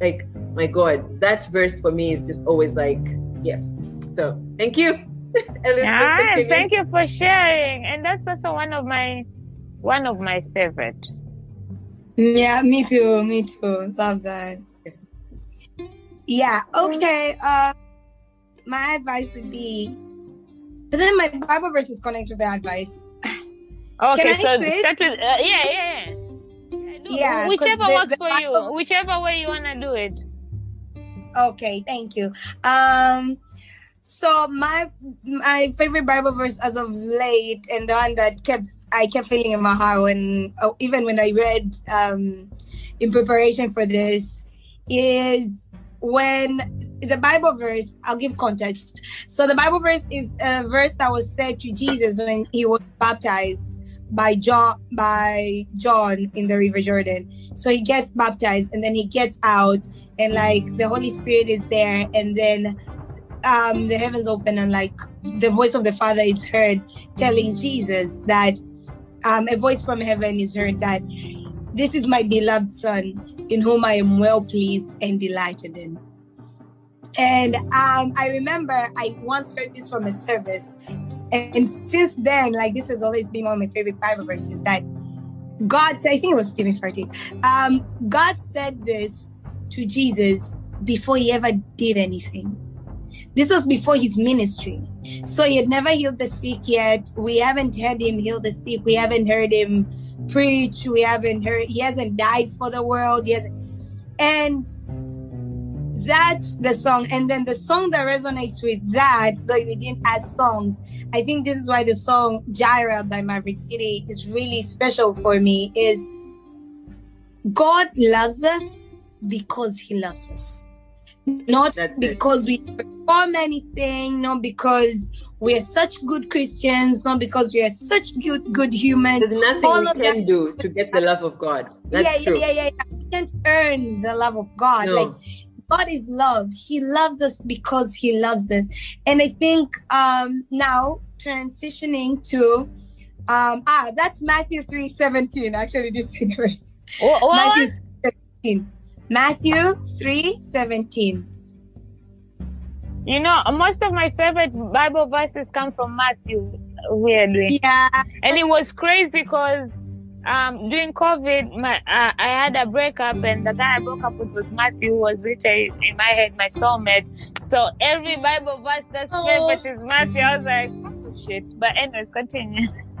like my God, that verse for me is just always like yes. So thank you. Elizabeth, Ah, thank you for sharing. And that's also one of my one of my favorite. Yeah, me too. Me too. Love that. Yeah. Okay. Uh, my advice would be, but then my Bible verse is connected to the advice. Okay, so switch? start with uh, yeah, yeah, yeah. Yeah, do- Yeah, 'cause whichever the- works the for you, whichever way you wanna do it. Okay, thank you. Um, so my my favorite Bible verse as of late, and the one that kept I kept feeling in my heart when oh, even when I read um in preparation for this is when the Bible verse. I'll give context. So the Bible verse is a verse that was said to Jesus when he was baptized by John by John in the River Jordan. So he gets baptized and then he gets out and like the Holy Spirit is there, and then um, the heavens open, and like the voice of the Father is heard telling Jesus that um, a voice from heaven is heard that this is my beloved Son, in whom I am well pleased and delighted in. And um, I remember I once heard this from a service, and since then, like this has always been one of my favorite Bible verses that God, I think it was Steven Furtick, um, God said this to Jesus before he ever did anything. This was before his ministry. So he had never healed the sick yet. We haven't heard him heal the sick. We haven't heard him preach. We haven't heard, he hasn't died for the world. He hasn't, and that's the song. And then the song that resonates with that, though we didn't add songs, I think this is why the song Jireh by Maverick City is really special for me is God loves us because he loves us. Not That's it. because we perform anything, not because we are such good Christians, not because we are such good good humans. There's nothing all we of can do to get the love of God. That's yeah, true. yeah, yeah, yeah, yeah. We can't earn the love of God. No. Like God is love. He loves us because he loves us. And I think um now transitioning to um ah that's Matthew 3 17. Actually, this is the verse. Wha- what? Matthew 17. Matthew 3 17. You know, most of my favorite Bible verses come from Matthew. Weirdly, Yeah. and it was crazy because um, during COVID, my uh, I had a breakup, and the guy I broke up with was Matthew, who was literally in my head my soulmate. So every Bible verse that's Oh. favorite is Matthew. I was like, "Fuck shit. But anyways, continue.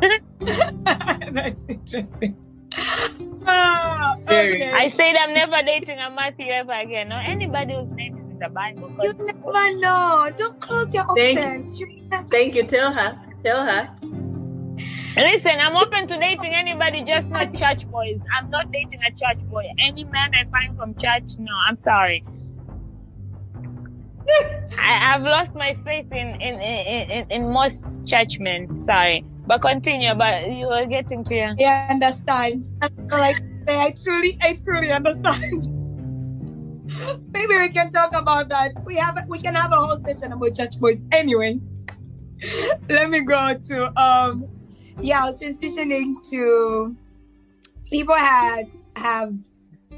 that's interesting. Very. okay. I said I'm never dating a Matthew ever again. Or anybody whose name is in the Bible. 'cause- you never know. Don't close your Thank- options. You never Thank you. Tell her. Tell her. Listen, I'm open to dating anybody, just not church boys. I'm not dating a church boy. Any man I find from church, no, I'm sorry. I, I've lost my faith in in, in, in in most churchmen. Sorry, but continue. But you were getting to your. Yeah, understand. I feel like I truly, I truly understand. Maybe we can talk about that. We have, we can have a whole session about church boys. Anyway, let me go to um, yeah, I was transitioning to people had have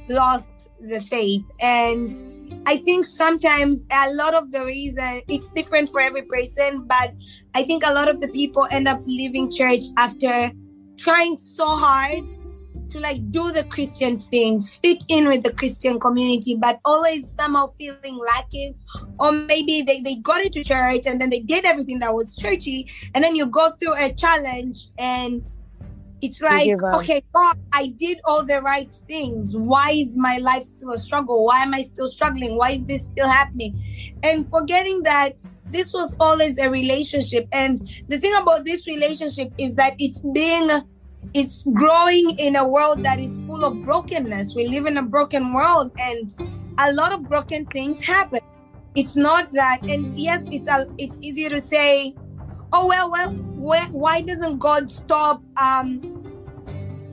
lost the faith, and I think sometimes a lot of the reason it's different for every person, but I think a lot of the people end up leaving church after trying so hard to like do the Christian things, fit in with the Christian community, but always somehow feeling lacking. Or maybe they, they got into church and then they did everything that was churchy, and then you go through a challenge and it's like, okay, God, I did all the right things. Why is my life still a struggle? Why am I still struggling? Why is this still happening? And forgetting that this was always a relationship. And the thing about this relationship is that it's being it's growing in a world that is full of brokenness. We live in a broken world and a lot of broken things happen. It's not that and yes, it's a, it's easy to say, "Oh well, well, why, why doesn't God stop um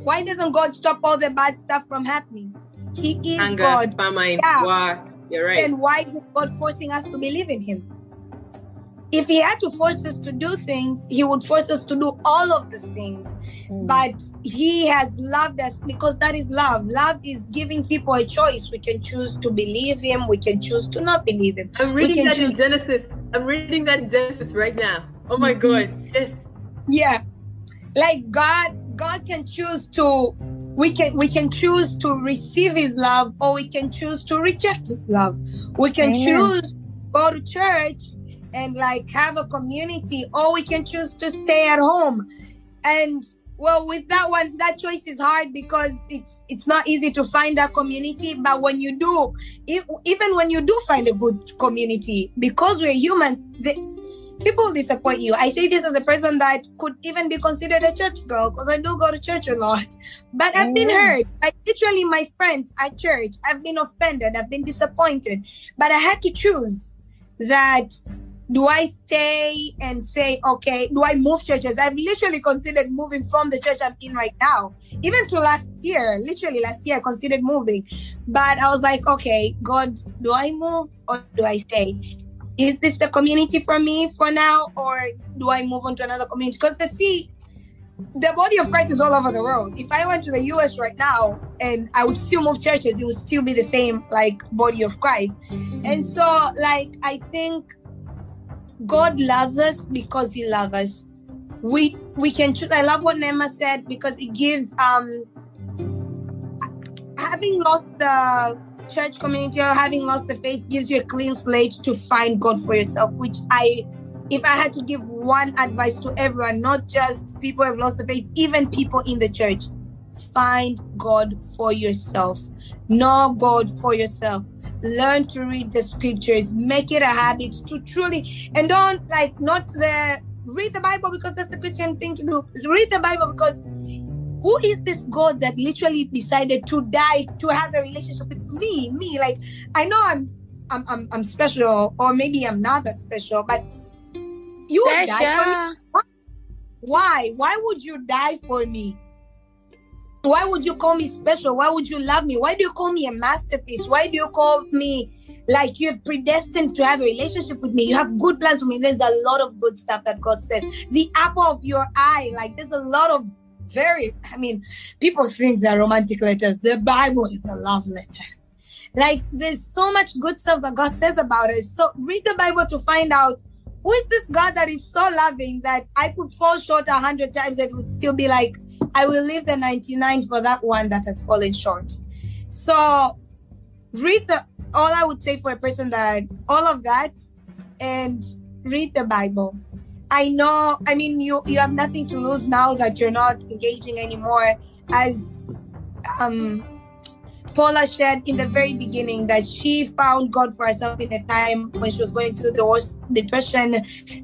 why doesn't God stop all the bad stuff from happening?" He is Anger, God. famine, Yeah. war. You're right. And why is God forcing us to believe in Him? If He had to force us to do things, He would force us to do all of the things. Mm. But He has loved us because that is love. Love is giving people a choice. We can choose to believe Him, we can choose to not believe Him. I'm reading can that in Genesis. I'm reading that in Genesis right now. Oh my Mm-hmm. God. Yes. Yeah. Like God, God can choose to we can we can choose to receive his love or we can choose to reject his love. We can Amen. choose go to church and like have a community or we can choose to stay at home. And well with that one that choice is hard because it's it's not easy to find that community but when you do if, even when you do find a good community because we're humans the, people disappoint you. I say this as a person that could even be considered a church girl because I do go to church a lot. But I've been Mm. hurt. I literally, my friends at church, I've been offended, I've been disappointed. But I had to choose that. Do I stay and say, okay, do I move churches? I've literally considered moving from the church I'm in right now. Even to last year, literally last year, I considered moving. But I was like, okay, God, do I move or do I stay? is this the community for me for now or do i move on to another community because the see the body of christ is all over the world if i went to the us right now and i would still move churches it would still be the same like body of christ and so like i think god loves us because he loves us we we can choose i love what neema said because it gives um having lost the church community or having lost the faith gives you a clean slate to find God for yourself, which I, if I had to give one advice to everyone, not just people who have lost the faith, even people in the church, find God for yourself. Know God for yourself. Learn to read the scriptures. Make it a habit to truly, and don't like, not the, read the Bible because that's the Christian thing to do. Read the Bible because who is this God that literally decided to die to have a relationship with me? Me, like I know I'm I'm I'm, I'm special, or maybe I'm not that special, but you would die for me. Why? Why would you die for me? Why would you call me special? Why would you love me? Why do you call me a masterpiece? Why do you call me like you're predestined to have a relationship with me? You have good plans for me. There's a lot of good stuff that God said. The apple of your eye, like there's a lot of very, I mean, people think they're romantic letters. The Bible is a love letter. Like there's so much good stuff that God says about us. So read the Bible to find out who is this God that is so loving that I could fall short a hundred times and would still be like, I will leave the 99 for that one that has fallen short. So read the all I would say for a person that all of that and read the Bible. I know, I mean you you have nothing to lose now that you're not engaging anymore as um Paula shared in the very beginning that she found God for herself in a time when she was going through the worst depression,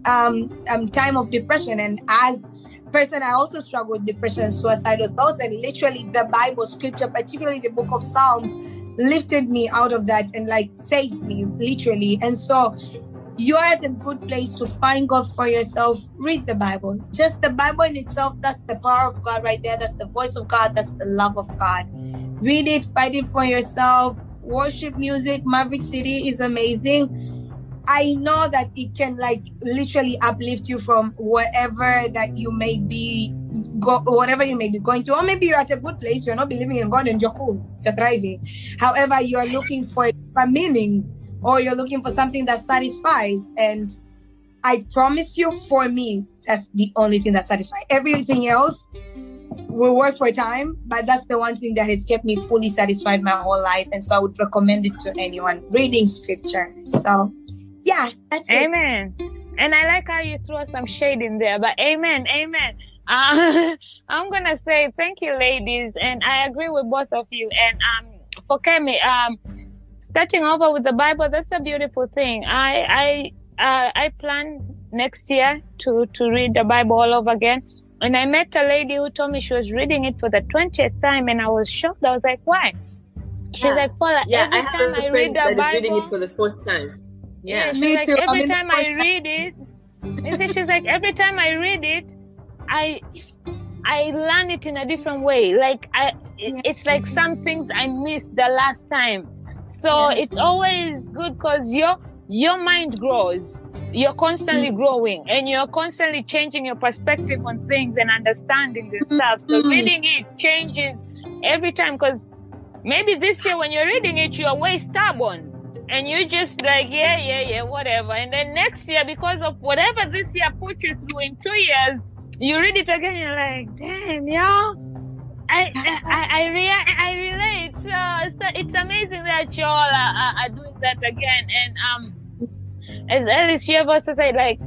um, um, time of depression. And as person, I also struggle with depression and suicidal thoughts. And literally, the Bible scripture, particularly the book of Psalms, lifted me out of that and like saved me, literally. And so, you're at a good place to find God for yourself. Read the Bible. Just the Bible in itself, that's the power of God right there. That's the voice of God. That's the love of God read it, fight it for yourself. Worship music, Maverick City is amazing. I know that it can like literally uplift you from wherever that you may be go whatever you may be going to, or maybe you're at a good place, you're not believing in God and you're cool, you're thriving. However, you're looking for a meaning or you're looking for something that satisfies. And I promise you, for me, that's the only thing that satisfies. Everything else will work for a time, but that's the one thing that has kept me fully satisfied my whole life. And so I would recommend it to anyone reading scripture. So, yeah, that's it. Amen. And I like how you throw some shade in there, but amen, amen. Uh, I'm gonna say thank you, ladies, and I agree with both of you. And um, for Kemmie, um, starting over with the Bible, that's a beautiful thing. I I uh, I plan next year to to read the Bible all over again. and I met a lady who told me she was reading it for the 20th time, and I was shocked. I was like, why? She's Yeah. like, Paula, Yeah, every I time I read the Bible, reading it for the fourth time. Yeah. she's Me like, too. I'm every in the time I read it, you see, she's like, every time I read it, I I learn it in a different way. Like I, it's like some things I missed the last time. So Yeah. it's always good because your your mind grows. You're constantly Mm. growing, and you're constantly changing your perspective on things and understanding and stuff. So reading it changes every time. Because maybe this year when you're reading it, you're way stubborn and you just like yeah yeah yeah whatever. And then next year because of whatever this year put you through in two years you read it again you're like damn yo. I I I, rea- I relate. So it's, it's amazing that y'all are, are, are doing that again. And um as Elice Shev also said like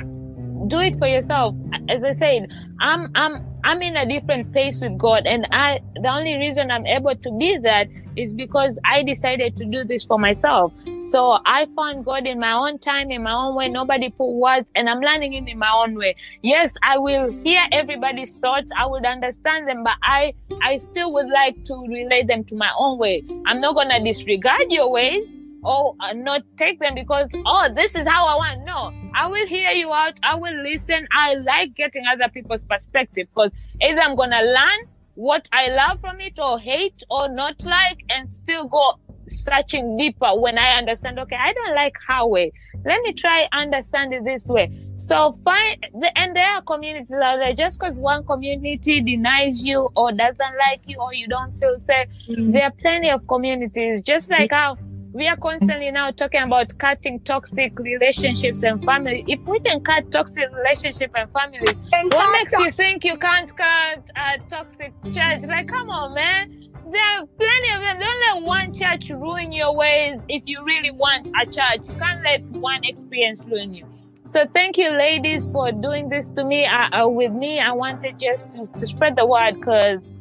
do it for yourself. As I said I'm I'm I'm in a different place with God and I the only reason I'm able to be that is because I decided to do this for myself. So I found God in my own time, in my own way. Nobody put words, and I'm learning Him in my own way. Yes, I will hear everybody's thoughts. I would understand them, but I, I still would like to relate them to my own way. I'm not gonna disregard your ways or uh, not take them because oh, this is how I want. No, I will hear you out. I will listen. I like getting other people's perspective because either I'm gonna learn what I love from it or hate or not like and still go searching deeper when I understand, okay, I don't like how way. Let me try understand it this way. So find the, and there are communities out there just because one community denies you or doesn't like you or you don't feel safe. There are plenty of communities, just like how we are constantly now talking about cutting toxic relationships and family. If we can cut toxic relationship and family, And what makes you think you can't cut a toxic church? Like, come on, man. There are plenty of them. Don't let one church ruin your ways if you really want a church. You can't let one experience ruin you. So thank you, ladies, for doing this to me. Uh, uh, with me, I wanted just to, to spread the word because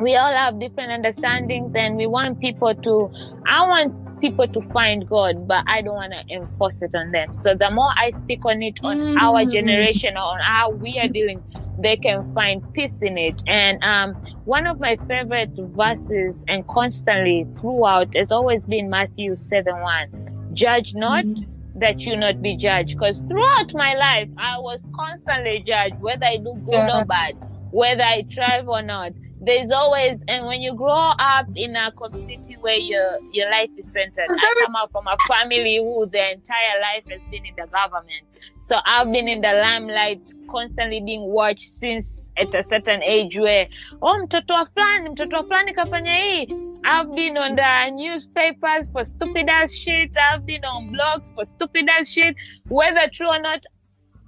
we all have different understandings and we want people to i want people to find god but i don't want to enforce it on them so the more i speak on it on our Mm. generation on how we are dealing they can find peace in it and um one of my favorite verses and constantly throughout has always been matthew 7 1 judge not Mhm. that you not be judged because throughout my life i was constantly judged whether i do good Yeah. or bad whether i thrive or not there's always and when you grow up in a community where your your life is centered i come out from a family who their entire life has been in the government. So i've been in the limelight constantly being watched since at a certain age where oh mtoto wa fulani mtoto wa fulani kafanya hii. I've been on the newspapers for stupid ass shit. I've been on blogs for stupid ass shit. Whether true or not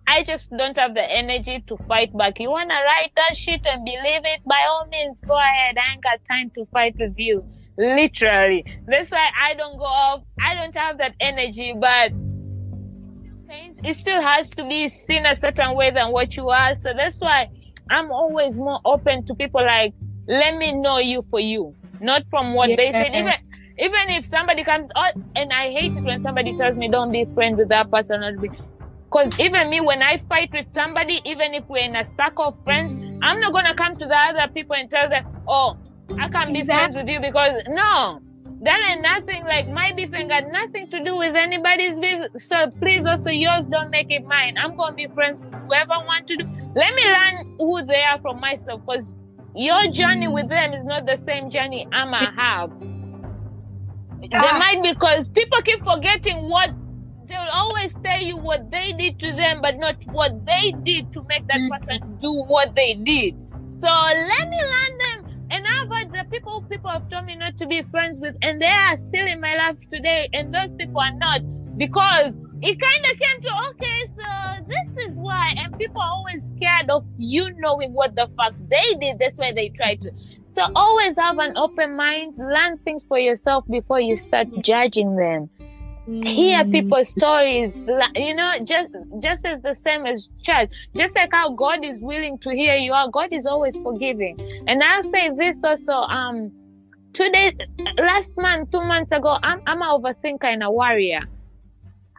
I just don't have the energy to fight back. You wanna write that shit and believe it? By all means, go ahead. I ain't got time to fight with you. Literally. That's why I don't go off. I don't have that energy, but it still has to be seen a certain way than what you are. So that's why I'm always more open to people like, let me know you for you, not from what they said. Even even if somebody comes oh, and I hate it when somebody tells me don't be friends with that person or be because even me when I fight with somebody, even if we're in a circle of friends, I'm not gonna come to the other people and tell them, Oh, I can't be friends with you because no, that ain't nothing like my beef ain't got nothing to do with anybody's beef. So please also yours don't make it mine. I'm gonna be friends with whoever I want to do. Let me learn who they are from myself because your journey with them is not the same journey I'ma have. There Ah. might because people keep forgetting what they'll always tell you what they did to them, but not what they did to make that Mhm. person do what they did. So let me learn them. And I've had the people people have told me not to be friends with, and they are still in my life today, and those people are not because it kind of came to okay, so this is why, and people are always scared of you knowing what the fuck they did. That's why they try to. So always have an open mind, learn things for yourself before you start judging them hear Mm. people's stories you know just just as the same as church just like how god is willing to hear you out god is always forgiving and i'll say this also um two days last month two months ago i'm, I'm an overthinker and a warrior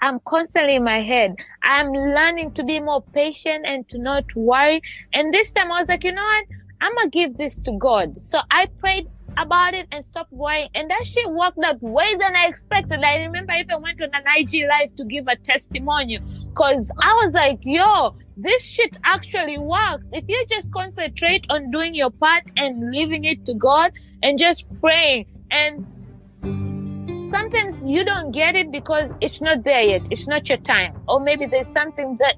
I'm constantly in my head. I'm learning to be more patient and to not worry. And this time I was like, you know what? I'm gonna give this to God. So I prayed about it and stopped worrying. And that shit worked out way than I expected. I remember I even went on an IG live to give a testimony because I was like, yo, this shit actually works. If you just concentrate on doing your part and leaving it to God and just praying and sometimes you don't get it because it's not there yet. It's not your time. Or maybe there's something that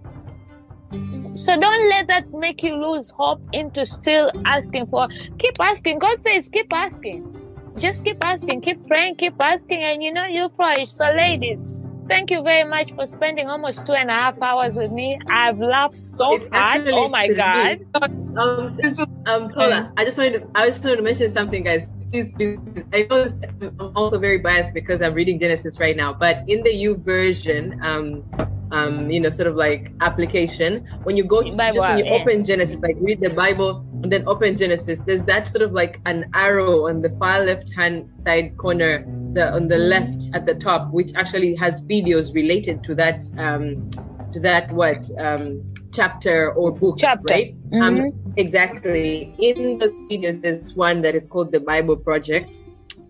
so don't let that make you lose hope into still asking for keep asking. God says keep asking. Just keep asking, keep praying, keep asking, and you know you'll flourish. So ladies, thank you very much for spending almost two and a half hours with me. I've laughed so It's hard. Oh my god. Um, um, Paula, I just wanted to, I just wanted to mention something, guys. Please, please, please. I know this, I'm also very biased because I'm reading Genesis right now, but in the YouVersion, um, um, you know, sort of like application, when you go to Bible, just when you yeah. open Genesis, like read the Bible and then open Genesis, there's that sort of like an arrow on the far left hand side corner, the on the left at the top, which actually has videos related to that um, to that what um, chapter or book, Chapter. right? Mhm. Um, exactly. In the videos, there's one that is called the Bible Project.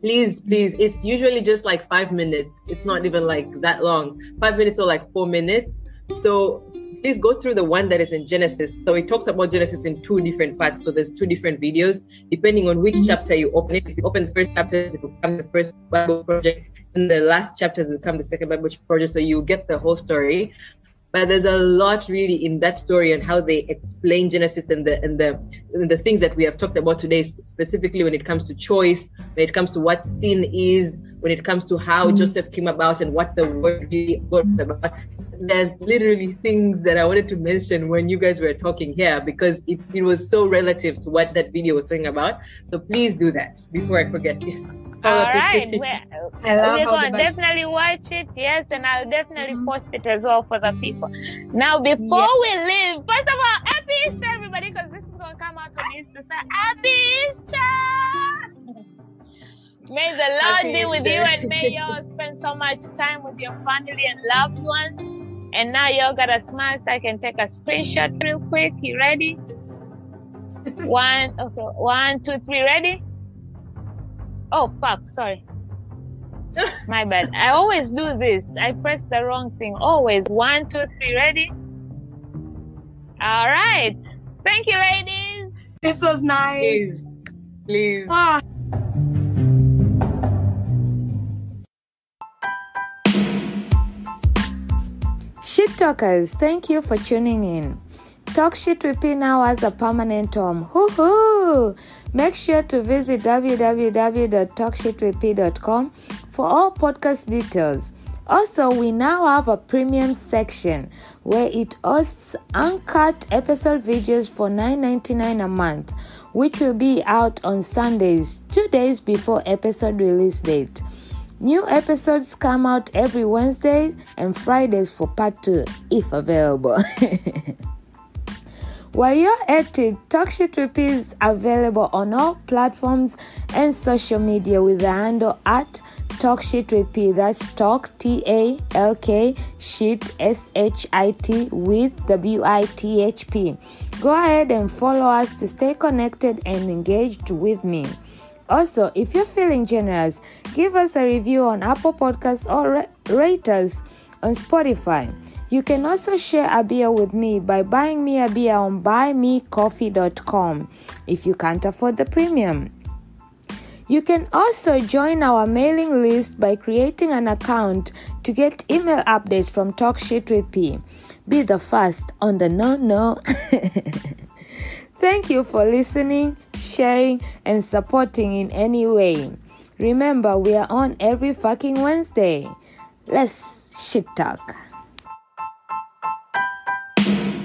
Please, please, it's usually just like five minutes. It's not even like that long. Five minutes or like four minutes. So please go through the one that is in Genesis. So it talks about Genesis in two different parts. So there's two different videos depending on which mm-hmm. chapter you open. it If you open the first chapter, it will become the first Bible project, and the last chapters will become the second Bible project. So you get the whole story but there's a lot really in that story and how they explain Genesis and the and the and the things that we have talked about today, specifically when it comes to choice, when it comes to what sin is, when it comes to how mm-hmm. Joseph came about and what the word really was about. There's literally things that I wanted to mention when you guys were talking here because it, it was so relative to what that video was talking about. So please do that before I forget. Yes. Paula, All please right. continue. Well, we're gonna definitely watch it, yes, and I'll definitely Mhm. post it as well for the people. Now, before we leave, first of all, happy Easter, everybody, because this is gonna come out on Easter. So happy Easter! May the Lord Happy be with you, and may y'all spend so much time with your family and loved ones. And now y'all got a smile, so I can take a screenshot real quick. You ready? One, okay, one, two, three, ready? Oh fuck, sorry. My bad. I always do this. I press the wrong thing. Always. One, two, three, ready? All right. Thank you, ladies. This was nice. Please, please. Ah, Shit Talkers, thank you for tuning in. Talk Shit with P now has a permanent home. Hoo hoo! Make sure to visit www.talkshitwithp.com for all podcast details. Also, we now have a premium section where it hosts uncut episode videos for $9.99 a month, which will be out on Sundays, two days before episode release date. New episodes come out every Wednesday and Fridays for part 2 if available. While you're at it, Talk Shit with is available on all platforms and social media with the handle at Talk Shit with P. That's Talk T A L K Shit S H I T with W I T H P. Go ahead and follow us to stay connected and engaged with me. Also, if you're feeling generous, give us a review on Apple Podcasts or ra- rate us on Spotify. You can also share a beer with me by buying me a beer on buymecoffee.com if you can't afford the premium. You can also join our mailing list by creating an account to get email updates from Talk Shit with P. Be the first on the no no. Thank you for listening, sharing, and supporting in any way. Remember, we are on every fucking Wednesday. Let's shit talk. Thank you.